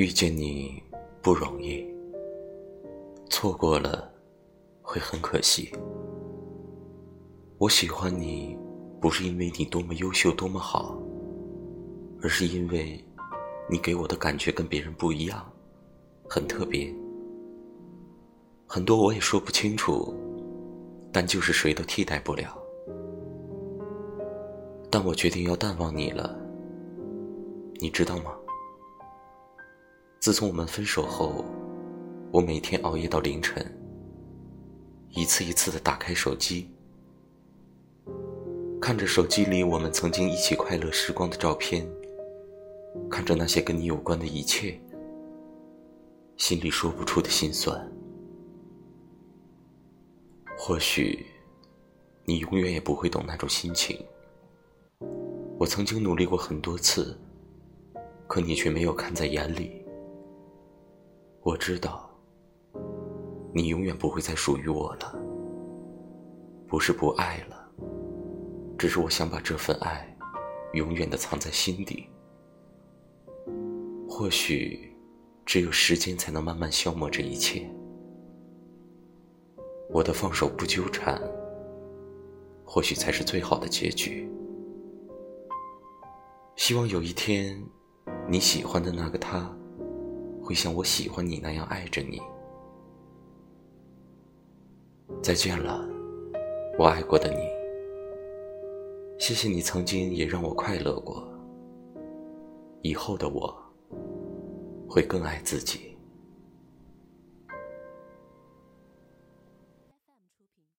遇见你不容易，错过了会很可惜。我喜欢你，不是因为你多么优秀、多么好，而是因为你给我的感觉跟别人不一样，很特别。很多我也说不清楚，但就是谁都替代不了。但我决定要淡忘你了，你知道吗？自从我们分手后，我每天熬夜到凌晨，一次一次的打开手机，看着手机里我们曾经一起快乐时光的照片，看着那些跟你有关的一切，心里说不出的心酸。或许，你永远也不会懂那种心情。我曾经努力过很多次，可你却没有看在眼里。我知道，你永远不会再属于我了。不是不爱了，只是我想把这份爱，永远的藏在心底。或许，只有时间才能慢慢消磨这一切。我的放手不纠缠，或许才是最好的结局。希望有一天，你喜欢的那个他。会像我喜欢你那样爱着你。再见了，我爱过的你。谢谢你曾经也让我快乐过。以后的我会更爱自己。